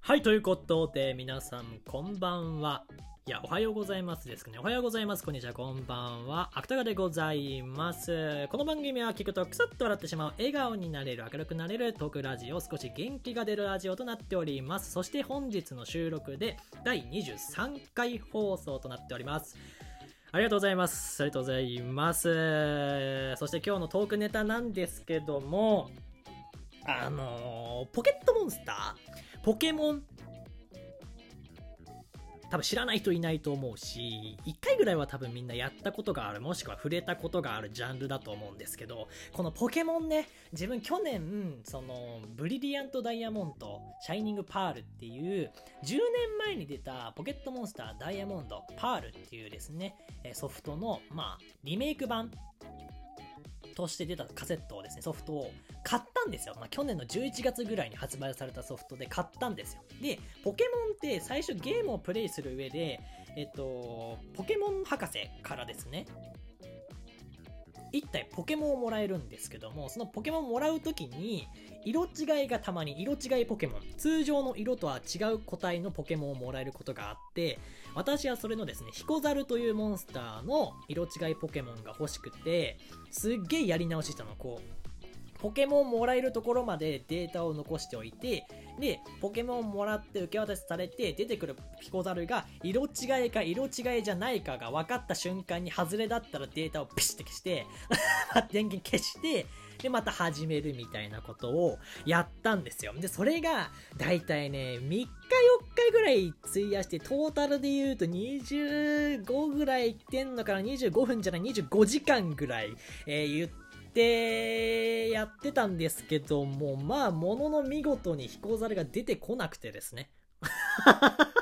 はい、ということで、皆さん、こんばんは。いや、おはようございますですかね。おはようございます。こんにちは、こんばんは。芥川でございます。この番組は聞くとクスッと笑ってしまう、笑顔になれる、明るくなれるトークラジオ、少し元気が出るラジオとなっております。そして本日の収録で第23回放送となっております。ありがとうございます。ありがとうございます。そして今日のトークネタなんですけども、あのーポケットモンスター？ポケモン多分知らない人いないと思うし、一回ぐらいは多分みんなやったことがある、もしくは触れたことがあるジャンルだと思うんですけど、このポケモンね、自分去年、その、ブリリアントダイヤモンド、シャイニングパールっていう、10年前に出たポケットモンスターダイヤモンド、パールっていうですね、ソフトの、まあ、リメイク版として出たカセットをですね、ソフトを買ったんですよ。まあ、去年の11月ぐらいに発売されたソフトで買ったんですよ。で、ポケモンって最初ゲームをプレイする上で、えっと、ポケモン博士からですね、1体ポケモンをもらえるんですけども、そのポケモンもらうときに、色違いがたまに色違いポケモン、通常の色とは違う個体のポケモンをもらえることがあって、私はそれのですね、ヒコザルというモンスターの色違いポケモンが欲しくて、すっげえやり直ししたの、こう。ポケモンもらえるところまでデータを残しておいて、で、ポケモンもらって受け渡しされて、出てくるピコザルが色違いか色違いじゃないかが分かった瞬間に外れだったらデータをピシッて消して、電源消して、で、また始めるみたいなことをやったんですよ。で、それが、だいたいね、3日4日ぐらい費やして、トータルで言うと25ぐらいいってんのかな、25分じゃない、25時間ぐらい、えー言って、やってたんですけども、まあ、ものの見事に飛行ザルが出てこなくてですね。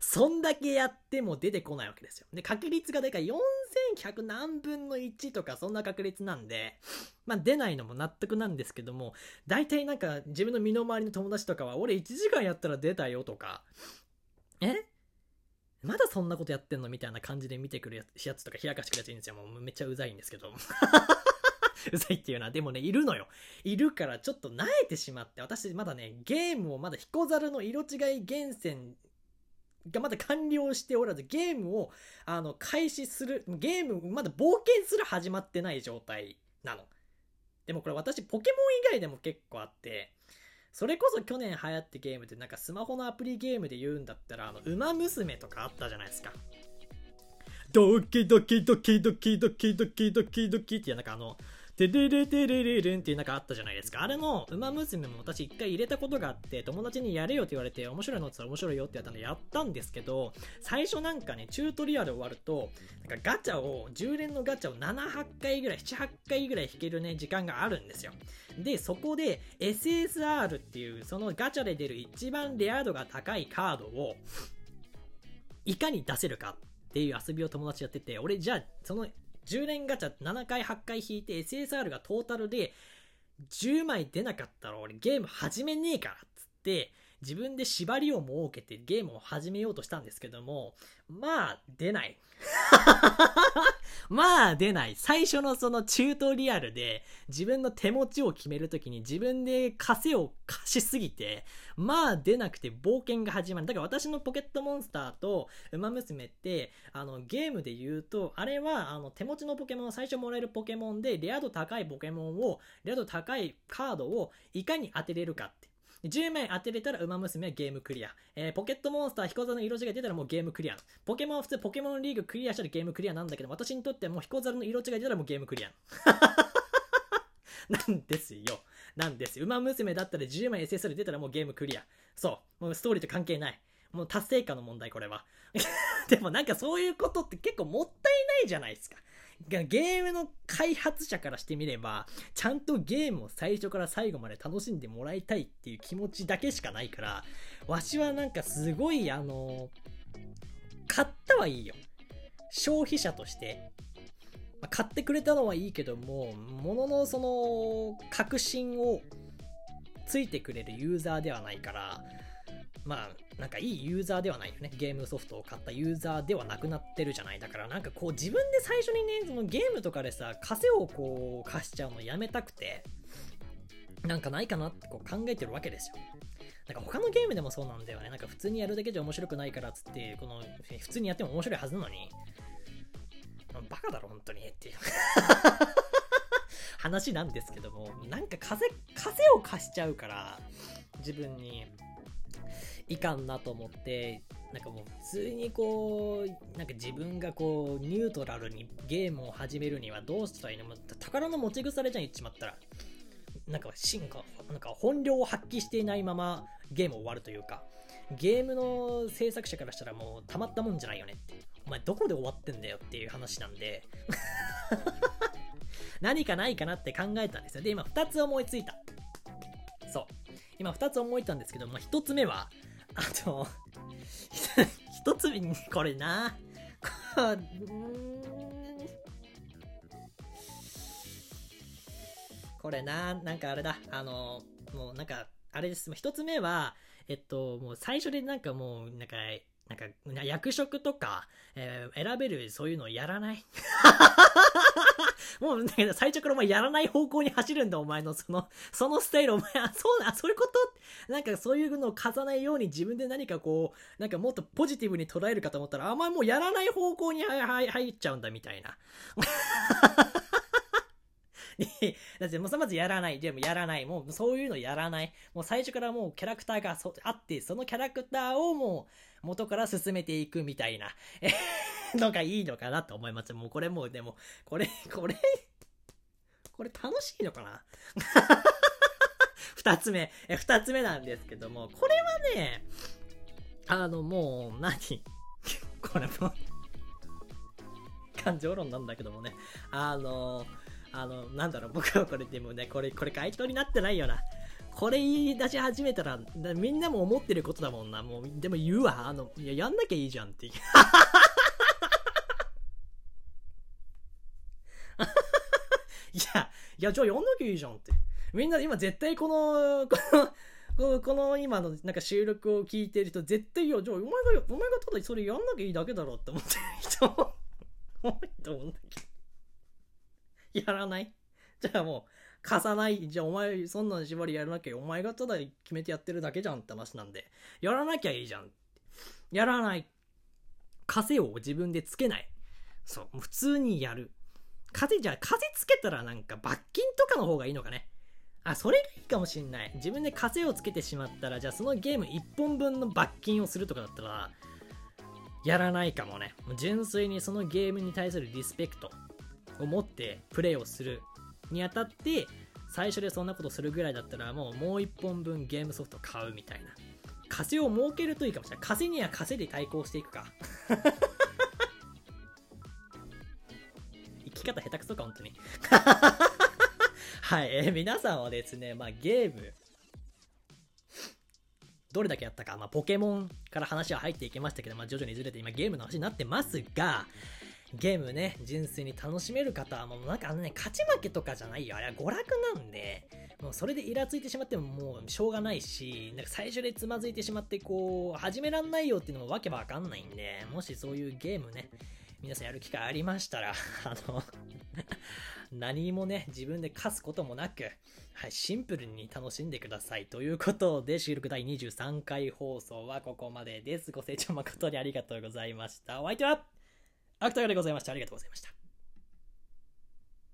そんだけやっても出てこないわけですよ。で、確率がだから4100何分の1とかそんな確率なんで、まあ出ないのも納得なんですけども、大体なんか自分の身の回りの友達とかは、俺1時間やったら出たよとか、え？まだそんなことやってんの？みたいな感じで見てくるやつとか冷やかしてくるやついるんですよ。もうめっちゃうざいんですけど。うざいっていうのは、でもね、いるのよ。いるからちょっと慣れてしまって、私まだね、ゲームをまだヒコザルの色違い厳選がまだ完了しておらず、ゲームを、あの、開始する、ゲーム、まだ冒険すら始まってない状態なの。でもこれ私、ポケモン以外でも結構あって、それこそ去年流行ってゲームってなんかスマホのアプリゲームで言うんだったら、あの、馬娘とかあったじゃないですか。ドキドキドキドキドキドキドキドキっていうなんかあの、テレレテレレレンっていうなんかあったじゃないですか。あれの、馬娘も私一回入れたことがあって、友達にやれよって言われて、面白いのって言ったら面白いよってやったんでやったんですけど、最初なんかね、チュートリアル終わると、なんかガチャを、10連のガチャを7、8回ぐらい、7、8回ぐらい引けるね、時間があるんですよ。で、そこで SSR っていう、そのガチャで出る一番レア度が高いカードを、いかに出せるかっていう遊びを友達やってて、俺じゃあ、その10連ガチャ7回8回引いて SSR がトータルで10枚出なかったら俺ゲーム始めねえからっつって、自分で縛りを設けてゲームを始めようとしたんですけども、まあ、出ない。まあ、出ない。最初のそのチュートリアルで自分の手持ちを決めるときに自分で枷を貸しすぎて、まあ出なくて冒険が始まる。だから私のポケットモンスターと馬娘って、あのゲームで言うと、あれはあの手持ちのポケモン、最初もらえるポケモンで、レア度高いポケモンを、レア度高いカードをいかに当てれるかって。10枚当てれたら馬娘はゲームクリア。えーポケットモンスター、彦座の色違い出たらもうゲームクリア。ポケモンは普通ポケモンリーグクリアしたらゲームクリアなんだけど、私にとってはもう彦座の色違い出たらもうゲームクリア。なんですよ。なんですよ。馬娘だったら10枚 SSR 出たらもうゲームクリア。そう。もうストーリーと関係ない。もう達成感の問題、これは。でもなんかそういうことって結構もったいないじゃないですか。ゲームの開発者からしてみれば、ちゃんとゲームを最初から最後まで楽しんでもらいたいっていう気持ちだけしかないから、わしはなんかすごいあの、買ったはいいよ。消費者として、まあ買ってくれたのはいいけども、もののその、確信をついてくれるユーザーではないから、まあ、なんかいいユーザーではないよね。ゲームソフトを買ったユーザーではなくなってるじゃない。だからなんかこう自分で最初にね、そのゲームとかでさ、稼をこう貸しちゃうのやめたくて、なんかないかなってこう考えてるわけですよ。なんか他のゲームでもそうなんだよね。なんか普通にやるだけじゃ面白くないからっつって、この普通にやっても面白いはずなのに、バカだろ、本当にっていう 話なんですけども、なんか風、風を貸しちゃうから、自分に、いかんなと思って、なんかもう普通にこう、なんか自分がこう、ニュートラルにゲームを始めるにはどうしたらいいのも宝の持ち腐れじゃん言っちまったら。なんか進化、なんか本領を発揮していないままゲーム終わるというか、ゲームの制作者からしたらもうたまったもんじゃないよねって。お前どこで終わってんだよっていう話なんで、何かないかなって考えたんですよ。で、今2つ思いついた。そう。今2つ思いついたんですけど、まあ、1つ目は、あと、1つ目に、これな、こ これな、なんかあれだ、あの、もうなんか、あれです。一つ目は、えっと、もう最初でなんかもう、なんか、なんか、役職とか、えー選べるそういうのをやらない。もう、ね、最初からお前やらない方向に走るんだ、お前の その、そのスタイル、お前、あ、そうだ、そういうこと？なんかそういうのを貸さないように自分で何かこう、なんかもっとポジティブに捉えるかと思ったら、あ、お前もうやらない方向に入っちゃうんだ、みたいな。だってもうまずやらない。でもやらない。もうそういうのやらない。もう最初からもうキャラクターがあって、そのキャラクターをもう元から進めていくみたいな、のがいいのかなと思います。もうこれもうでも、これ、これ、これ楽しいのかな？二つ目、え、二つ目なんですけども、これはね、あのもう何、これも、感情論なんだけどもね、あの、あの、なんだろう、僕はこれでもね、これ、これ回答になってないよな。これ言い出し始めたら、みんなも思ってることだもんな。もう、でも言うわ。あの、いや、やんなきゃいいじゃんってい。や、いや、じゃあやんなきゃいいじゃんって。みんな今絶対この、この、この今のなんか収録を聞いてる人絶対いや、じゃあお前が、お前がただそれやんなきゃいいだけだろって思ってる人多いと思うんだけど。やらない？じゃあもう、貸さない？じゃあお前、そんなん縛りやらなきゃ、お前がただ決めてやってるだけじゃんって話なんで、やらなきゃいいじゃん。やらない。枷を自分でつけない。そ、う普通にやる。風、じゃ風つけたらなんか罰金とかの方がいいのかね。あ、それがいいかもしんない。自分で風をつけてしまったら、じゃあそのゲーム1本分の罰金をするとかだったら、やらないかもね。もう純粋にそのゲームに対するリスペクトを持ってプレイをするにあたって、最初でそんなことするぐらいだったら、もうもう1本分ゲームソフト買うみたいな。風を設けるといいかもしれない。風には風で対抗していくか。き方下手くそか、本当に。はい、えー皆さんはですね、まあゲーム、どれだけやったか、まあポケモンから話は入っていきましたけど、まあ徐々にずれて今ゲームの話になってますが、ゲームね、純粋に楽しめる方はもうなんかあのね、勝ち負けとかじゃないよ。あれは娯楽なんで、もうそれでイラついてしまってももうしょうがないし、なんか最初でつまずいてしまってこう、始めらんないよっていうのもわけわかんないんで、もしそういうゲームね、皆さんやる機会ありましたら、あの、何もね、自分で課すこともなく、はい、シンプルに楽しんでください。ということで、収録第23回放送はここまでです。ご清聴誠にありがとうございました。お相手は、アクターでございました。ありがとうございました。